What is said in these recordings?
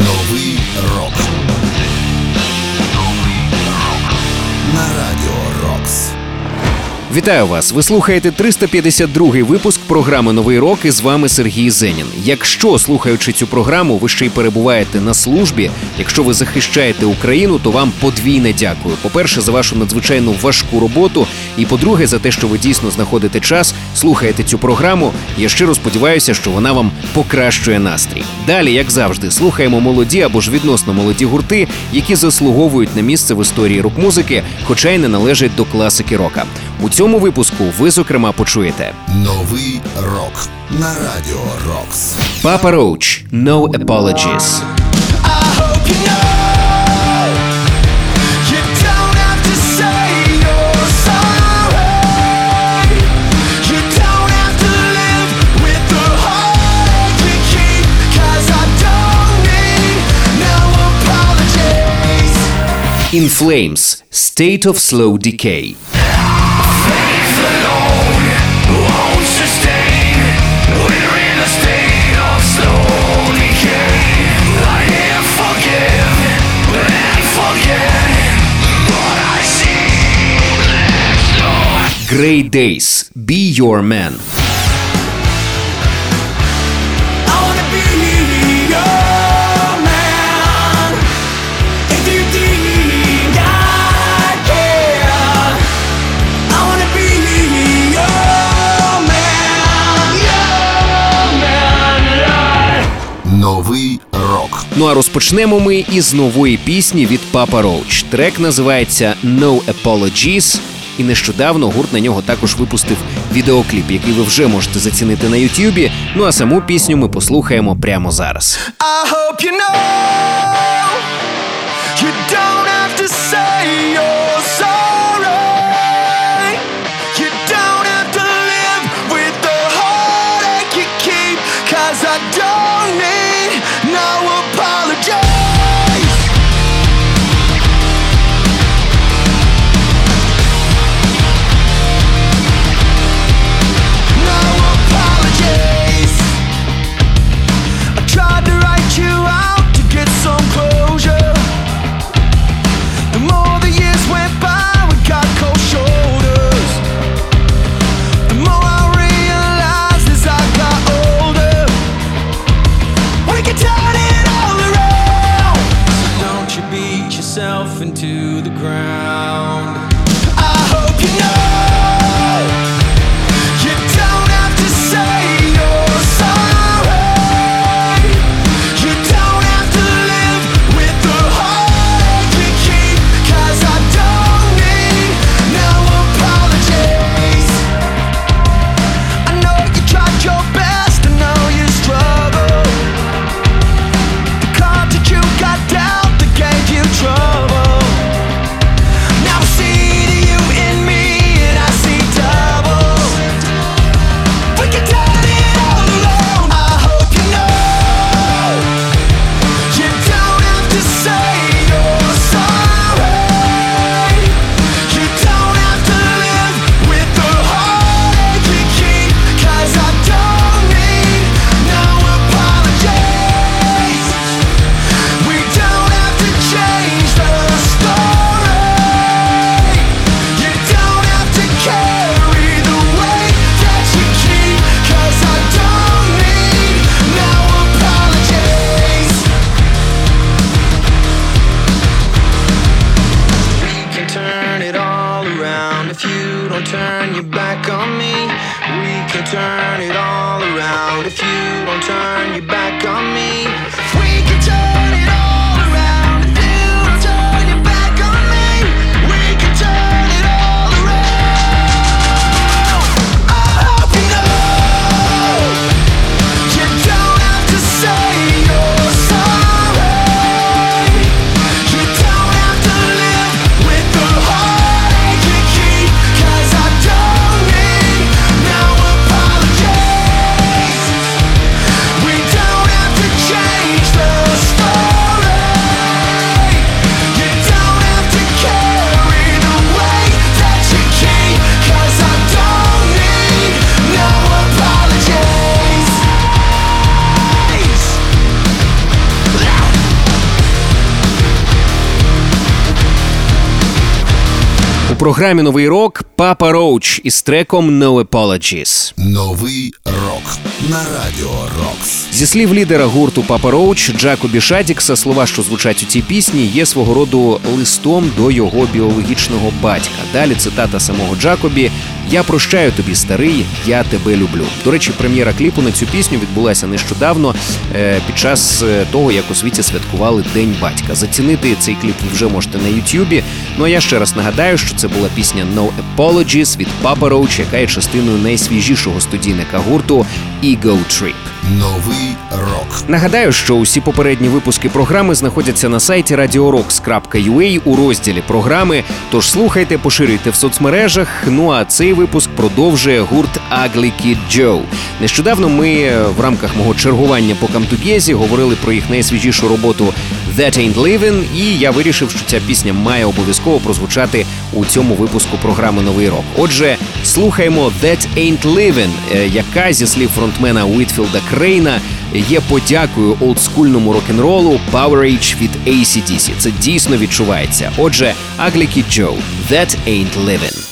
Новий рок. Вітаю вас! Ви слухаєте 352-й випуск програми Новий рок і з вами Сергій Зенін. Якщо слухаючи цю програму, ви ще й перебуваєте на службі. Якщо ви захищаєте Україну, то вам подвійне дякую. По-перше, за вашу надзвичайно важку роботу. І по-друге, за те, що ви дійсно знаходите час, слухаєте цю програму. Я щиро сподіваюся, що вона вам покращує настрій. Далі, як завжди, слухаємо молоді або ж відносно молоді гурти, які заслуговують на місце в історії рок-музики, хоча й не належать до класики рока. У цьому випуску ви зокрема почуєте Новий рок. На радіо Рокс. Папа Роуч No Apologies. In Flames State of Slow Decay. Grey Days Be Your Man. Ну а розпочнемо ми із нової пісні від Папа Роуч. Трек називається No Apologies. І нещодавно гурт на нього також випустив відеокліп, який ви вже можете зацінити на Ютюбі. Ну а саму пісню ми послухаємо прямо зараз. I hope you know програмі новий рок Papa Roach із треком No Apologies. Новий рок на радіо Рокс. Зі слів лідера гурту Papa Roach Джакобі Шадікса, слова, що звучать у цій пісні, є свого роду листом до його біологічного батька. Далі цитата самого Джакобі: Я прощаю тобі, старий, я тебе люблю. До речі, прем'єра кліпу на цю пісню відбулася нещодавно е, під час е, того, як у світі святкували День батька. Зацінити цей кліп ви вже можете на Ютюбі. Ну а я ще раз нагадаю, що це була пісня No Apologies від Papa Roach, яка є частиною найсвіжішого студійника гурту Ego Trip. Новий рок. Нагадаю, що усі попередні випуски програми знаходяться на сайті radiorocks.ua у розділі програми. Тож слухайте, поширюйте в соцмережах. Ну а цей випуск продовжує гурт Ugly Kid Joe. Нещодавно ми е, в рамках мого чергування по Камтугезі говорили про їх найсвіжішу роботу That Ain't Livin', і я вирішив, що ця пісня має обов'язково прозвучати у цьому випуску програми Новий рок. Отже, слухаємо That Ain't Livin', е, яка зі слів фронтмена Уітфілда Крейна є подякою олдскульному рок-н-ролу Power Age від ACDC. Це дійсно відчувається. Отже, Ugly Джо, That Ain't Livin'.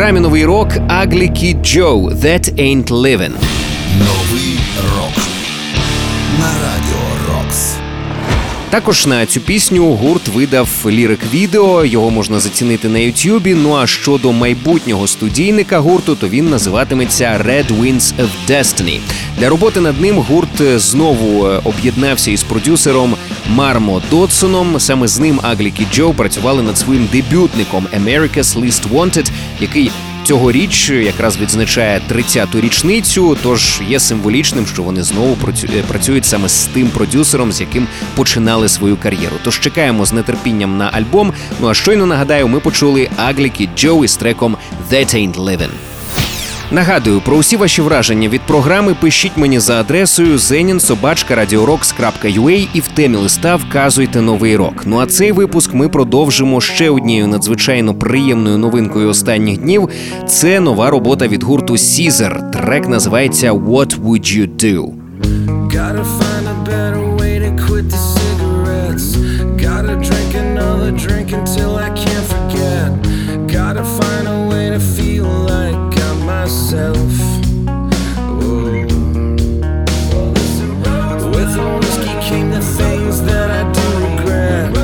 програмі новий рок Ugly Kid Joe «That Ain't Livin'». Також на цю пісню гурт видав лірик відео. Його можна зацінити на Ютюбі. Ну а щодо майбутнього студійника гурту, то він називатиметься Red Winds of Destiny. Для роботи над ним гурт знову е, об'єднався із продюсером Мармо Додсоном. Саме з ним Аглікі Джо працювали над своїм дебютником America's Least Wanted, який Цьогоріч якраз відзначає 30-ту річницю, тож є символічним, що вони знову е, працюють саме з тим продюсером, з яким починали свою кар'єру. Тож чекаємо з нетерпінням на альбом. Ну а щойно нагадаю, ми почули Агліки Джо із треком «That Ain't Livin'». Нагадую, про усі ваші враження від програми пишіть мені за адресою zeninsobachka.radiorocks.ua і в темі листа вказуйте новий рок. Ну а цей випуск ми продовжимо ще однією надзвичайно приємною новинкою останніх днів. Це нова робота від гурту Caesar. Трек називається «What Would You Do?». Gotta find a better way to quit the cigarettes. Gotta drink another drink until I can't myself. Oh. With the whiskey came the things that I do regret.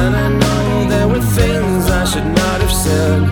And I know there were things I should not have said.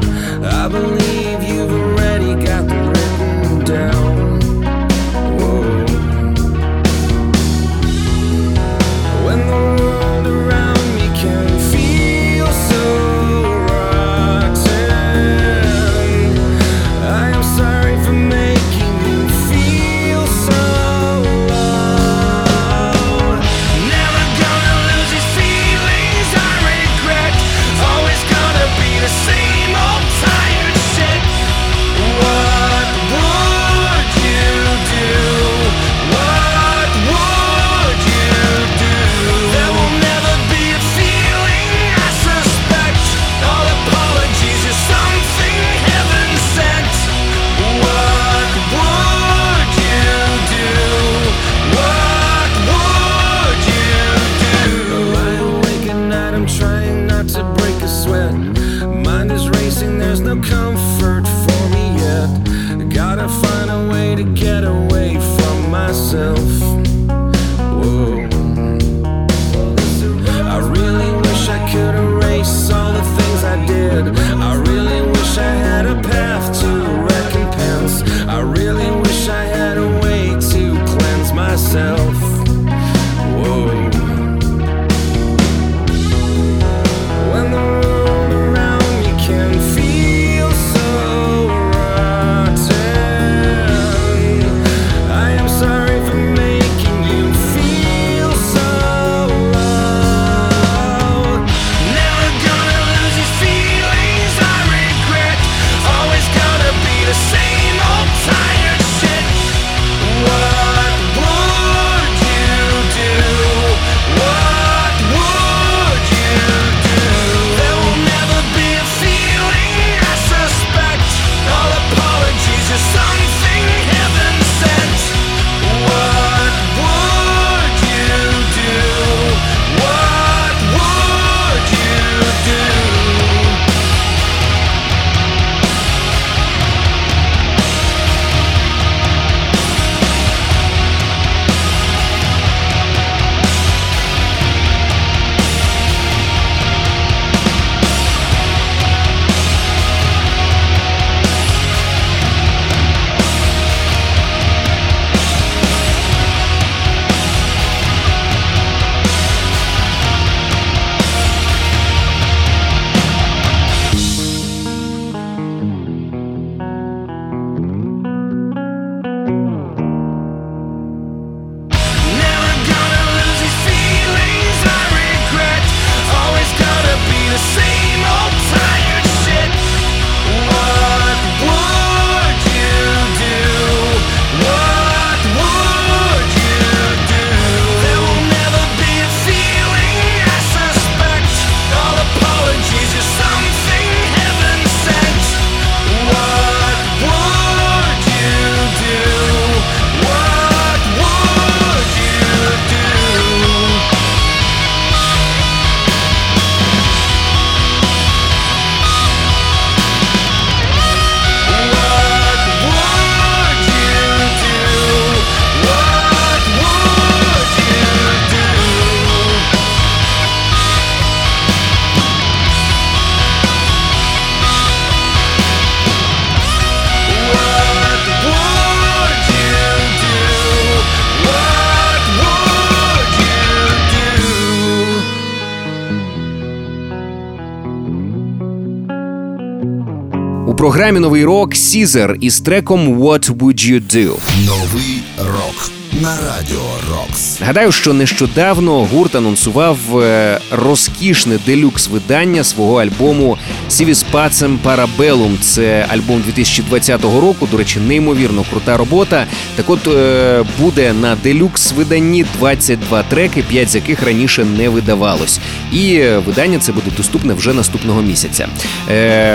Програмі новий рок Seether із треком «What would you do?». Новий рок на радіо Рокс. Нагадаю, що нещодавно гурт анонсував е, розкішне deluxe видання свого альбому «Si Vis Pacem Para Bellum. Це альбом 2020 року. До речі, неймовірно крута робота. Так, от е, буде на deluxe виданні 22 треки, 5 з яких раніше не видавалось. І е, видання це буде доступне вже наступного місяця.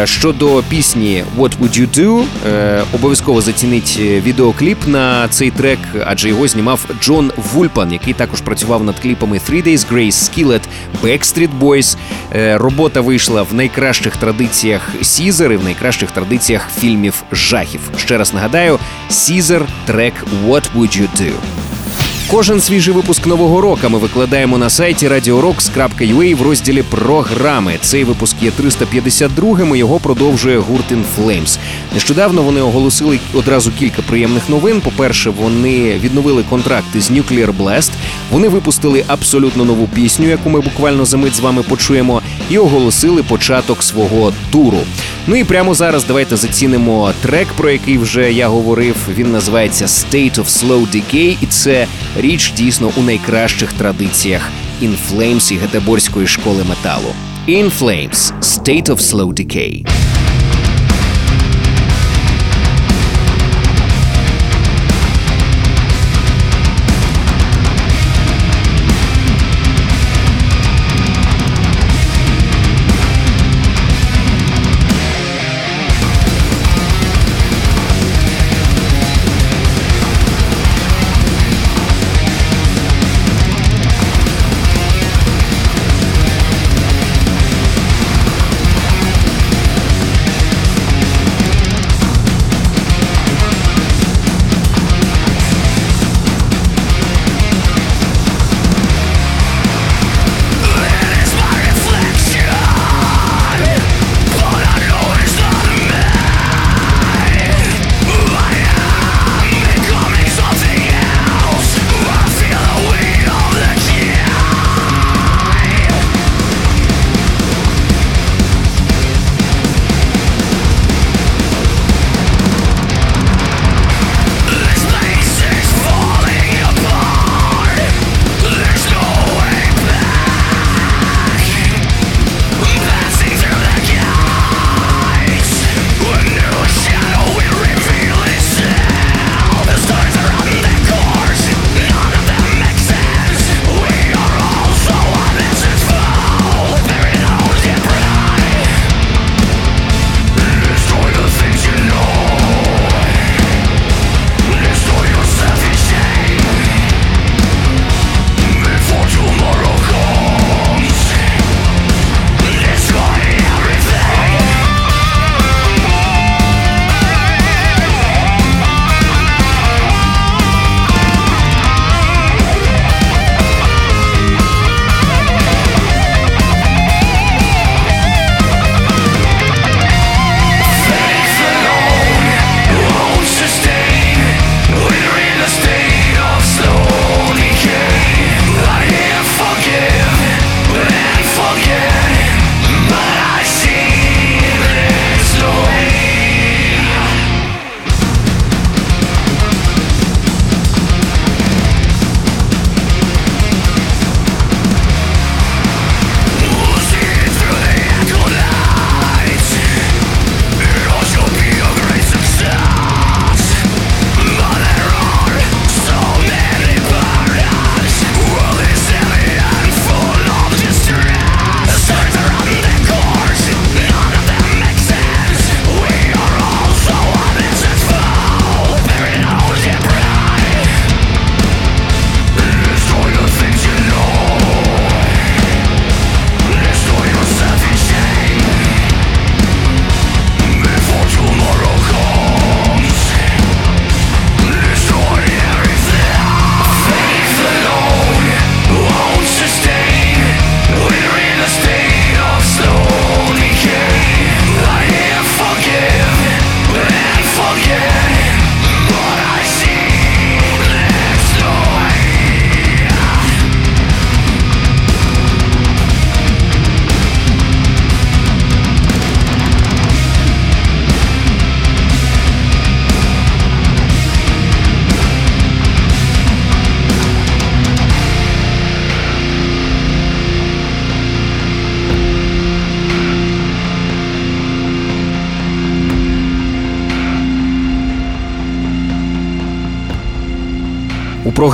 Щодо пісні «What would you do?», обов'язково зацінить відеокліп на цей трек, адже його знімав Джон Вульпан, який також працював над кліпами «Three Days Grace», «Skillet», «Backstreet Boys». Е, Робота вийшла в найкращих традиціях Сізер і в найкращих традиціях фільмів жахів. Ще раз нагадаю: Сізер трек «What would you do?». Кожен свіжий випуск нового року ми викладаємо на сайті radiorocks.ua в розділі програми. Цей випуск є 352-м, і Його продовжує гурт In Flames. Нещодавно вони оголосили одразу кілька приємних новин. По-перше, вони відновили контракти з Nuclear Blast, Вони випустили абсолютно нову пісню, яку ми буквально за мить з вами почуємо, і оголосили початок свого туру. Ну і прямо зараз давайте зацінимо трек, про який вже я говорив. Він називається State of Slow Decay, і це річ дійсно у найкращих традиціях Flames і Гетеборської школи металу. In Flames – State of Slow Decay.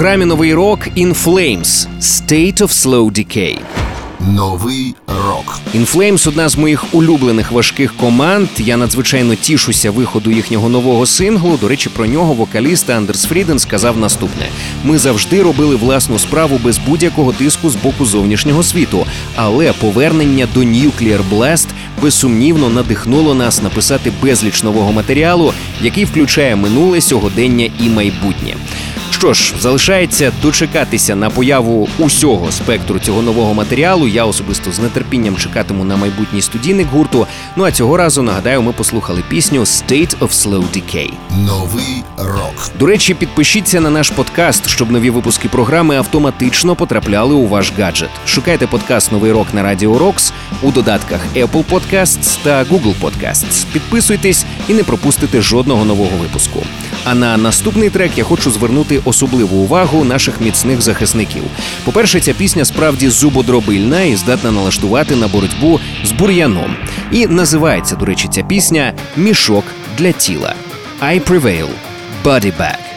Програмі новий рок In Flames State of Slow Decay. Новий рок. In Flames – одна з моїх улюблених важких команд. Я надзвичайно тішуся виходу їхнього нового синглу. До речі, про нього вокаліст Андерс Фріден сказав наступне: ми завжди робили власну справу без будь-якого тиску з боку зовнішнього світу. Але повернення до Nuclear Blast безсумнівно надихнуло нас написати безліч нового матеріалу, який включає минуле, сьогодення і майбутнє. Що ж, залишається дочекатися на появу усього спектру цього нового матеріалу. Я особисто з нетерпінням чекатиму на майбутній студійник гурту. Ну а цього разу нагадаю, ми послухали пісню State of Slow Decay. Новий рок. До речі, підпишіться на наш подкаст, щоб нові випуски програми автоматично потрапляли у ваш гаджет. Шукайте подкаст Новий рок на Радіо Рокс у додатках Apple Podcasts та Google Podcasts. Підписуйтесь і не пропустите жодного нового випуску. А на наступний трек я хочу звернути особливу увагу наших міцних захисників. По-перше, ця пісня справді зубодробильна і здатна налаштувати на боротьбу з бур'яном. І називається, до речі, ця пісня Мішок для тіла. I Prevail – Body Bag.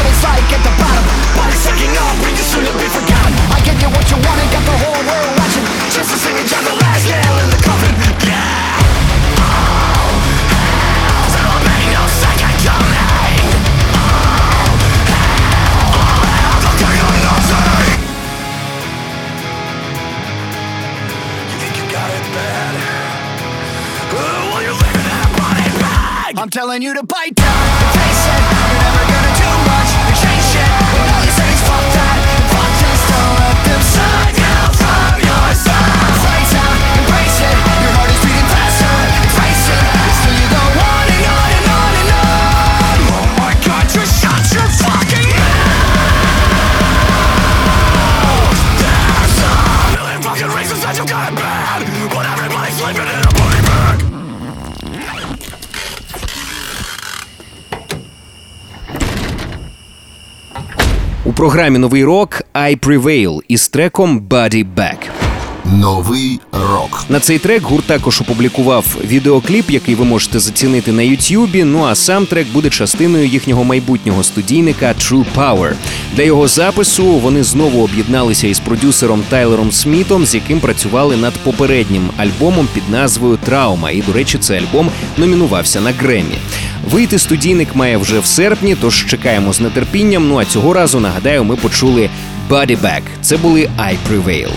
What it's like at the bottom. Body's sucking up, and you soon to be forgotten. I give you what you want and got the whole world watching. Just to sing and drop the last nail in the coffin. There'll be no second coming! All програмі Новий рок I Prevail із треком Body Back. Новий рок. На цей трек гурт також опублікував відеокліп, який ви можете зацінити на Ютюбі. Ну а сам трек буде частиною їхнього майбутнього студійника True Power. Для його запису вони знову об'єдналися із продюсером Тайлером Смітом, з яким працювали над попереднім альбомом під назвою Траума. І, до речі, цей альбом номінувався на Гремі. Вийти студійник має вже в серпні, тож чекаємо з нетерпінням. Ну а цього разу нагадаю, ми почули Body Bag. Це були I Prevail.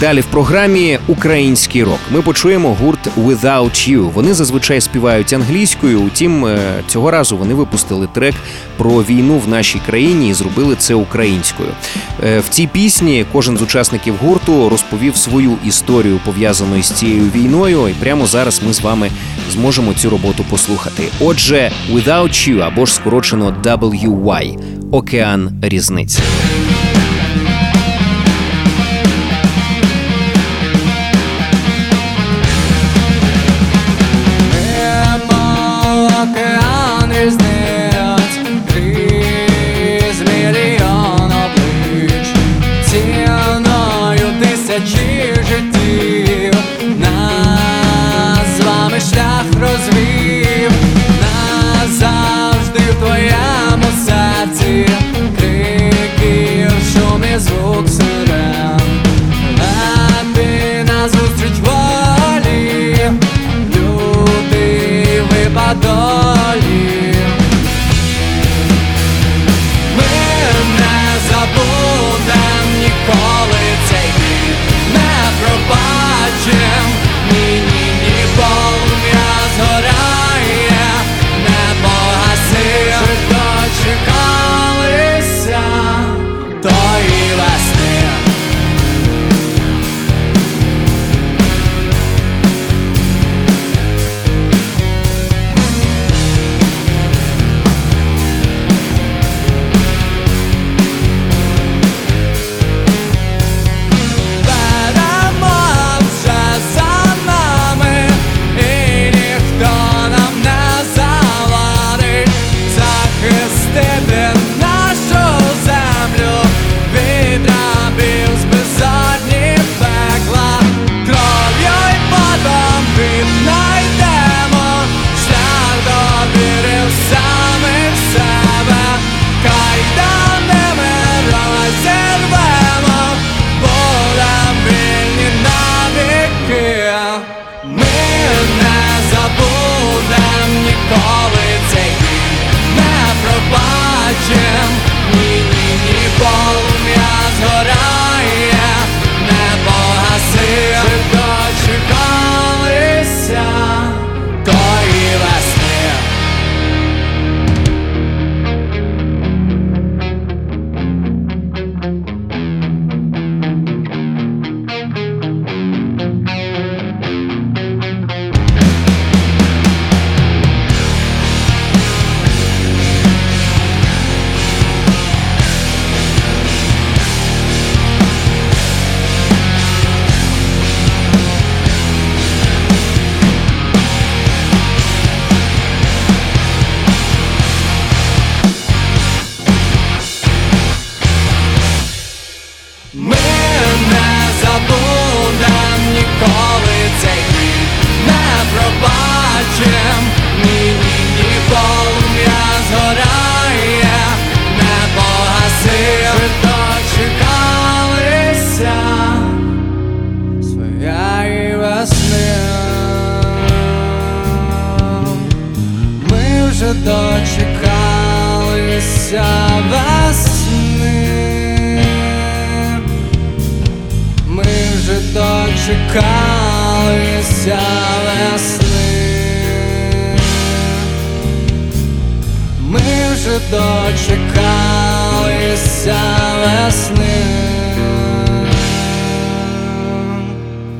Далі в програмі український рок. Ми почуємо гурт Without You. Вони зазвичай співають англійською. Утім, е, цього разу вони випустили трек про війну в нашій країні і зробили це українською. Е, В цій пісні кожен з учасників гурту розповів свою історію пов'язану із цією війною. І прямо зараз ми з вами зможемо цю роботу послухати. Отже, Without You або ж скорочено WY – Океан різниці.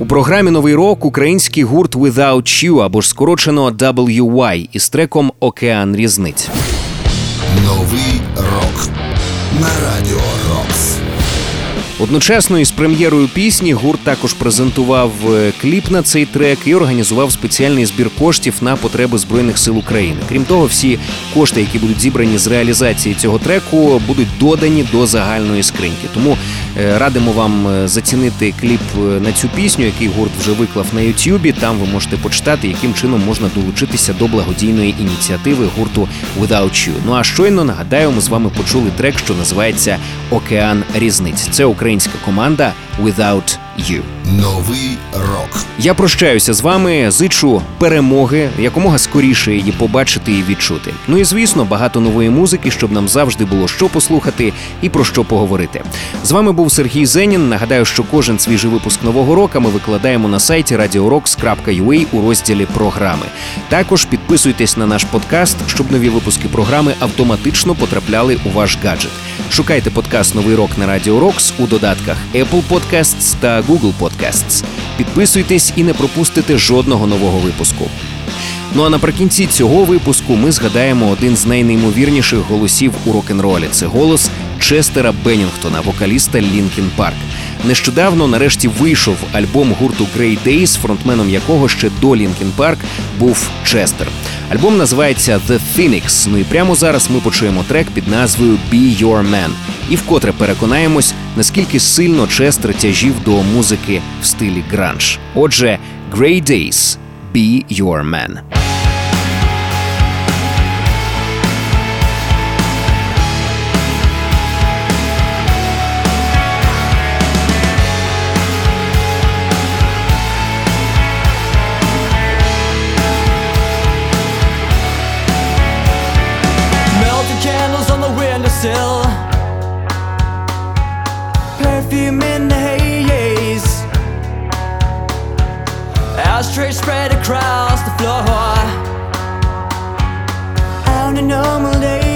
У програмі Новий рок український гурт Without You або ж скорочено WY із треком Океан різниць. Новий рок на радіо Рокс. Одночасно із прем'єрою пісні гурт також презентував е, кліп на цей трек і організував спеціальний збір коштів на потреби збройних сил України. Крім того, всі кошти, які будуть зібрані з реалізації цього треку, будуть додані до загальної скриньки. Тому е, радимо вам е, зацінити кліп на цю пісню, який гурт вже виклав на Ютюбі. Там ви можете почитати, яким чином можна долучитися до благодійної ініціативи гурту Without You. Ну а щойно нагадаю, ми з вами почули трек, що називається Океан різниць. Це українська команда Without You. Новий рок. Я прощаюся з вами, зичу перемоги, якомога скоріше її побачити і відчути. Ну і звісно, багато нової музики, щоб нам завжди було що послухати і про що поговорити. З вами був Сергій Зенін. Нагадаю, що кожен свіжий випуск нового року ми викладаємо на сайті radiorocks.ua у розділі програми. Також підписуйтесь на наш подкаст, щоб нові випуски програми автоматично потрапляли у ваш гаджет. Шукайте подкаст Новий рок на Радіо Рокс у додатках Apple Podcasts та Google Podcasts. Підписуйтесь і не пропустите жодного нового випуску. Ну а наприкінці цього випуску ми згадаємо один з найнеймовірніших голосів у рок-н-ролі. Це голос Честера Беннінгтона, вокаліста Лінкін Парк. Нещодавно нарешті вийшов альбом гурту Grey Days, фронтменом якого ще до Лінкін Парк був Честер. Альбом називається The Phoenix. Ну і прямо зараз ми почуємо трек під назвою Be Your Man. І вкотре переконаємось, наскільки сильно Честер тяжів до музики в стилі гранж. Отже, Grey Days – Be Your Man. Ashtrays spread across the floor. On a normal day.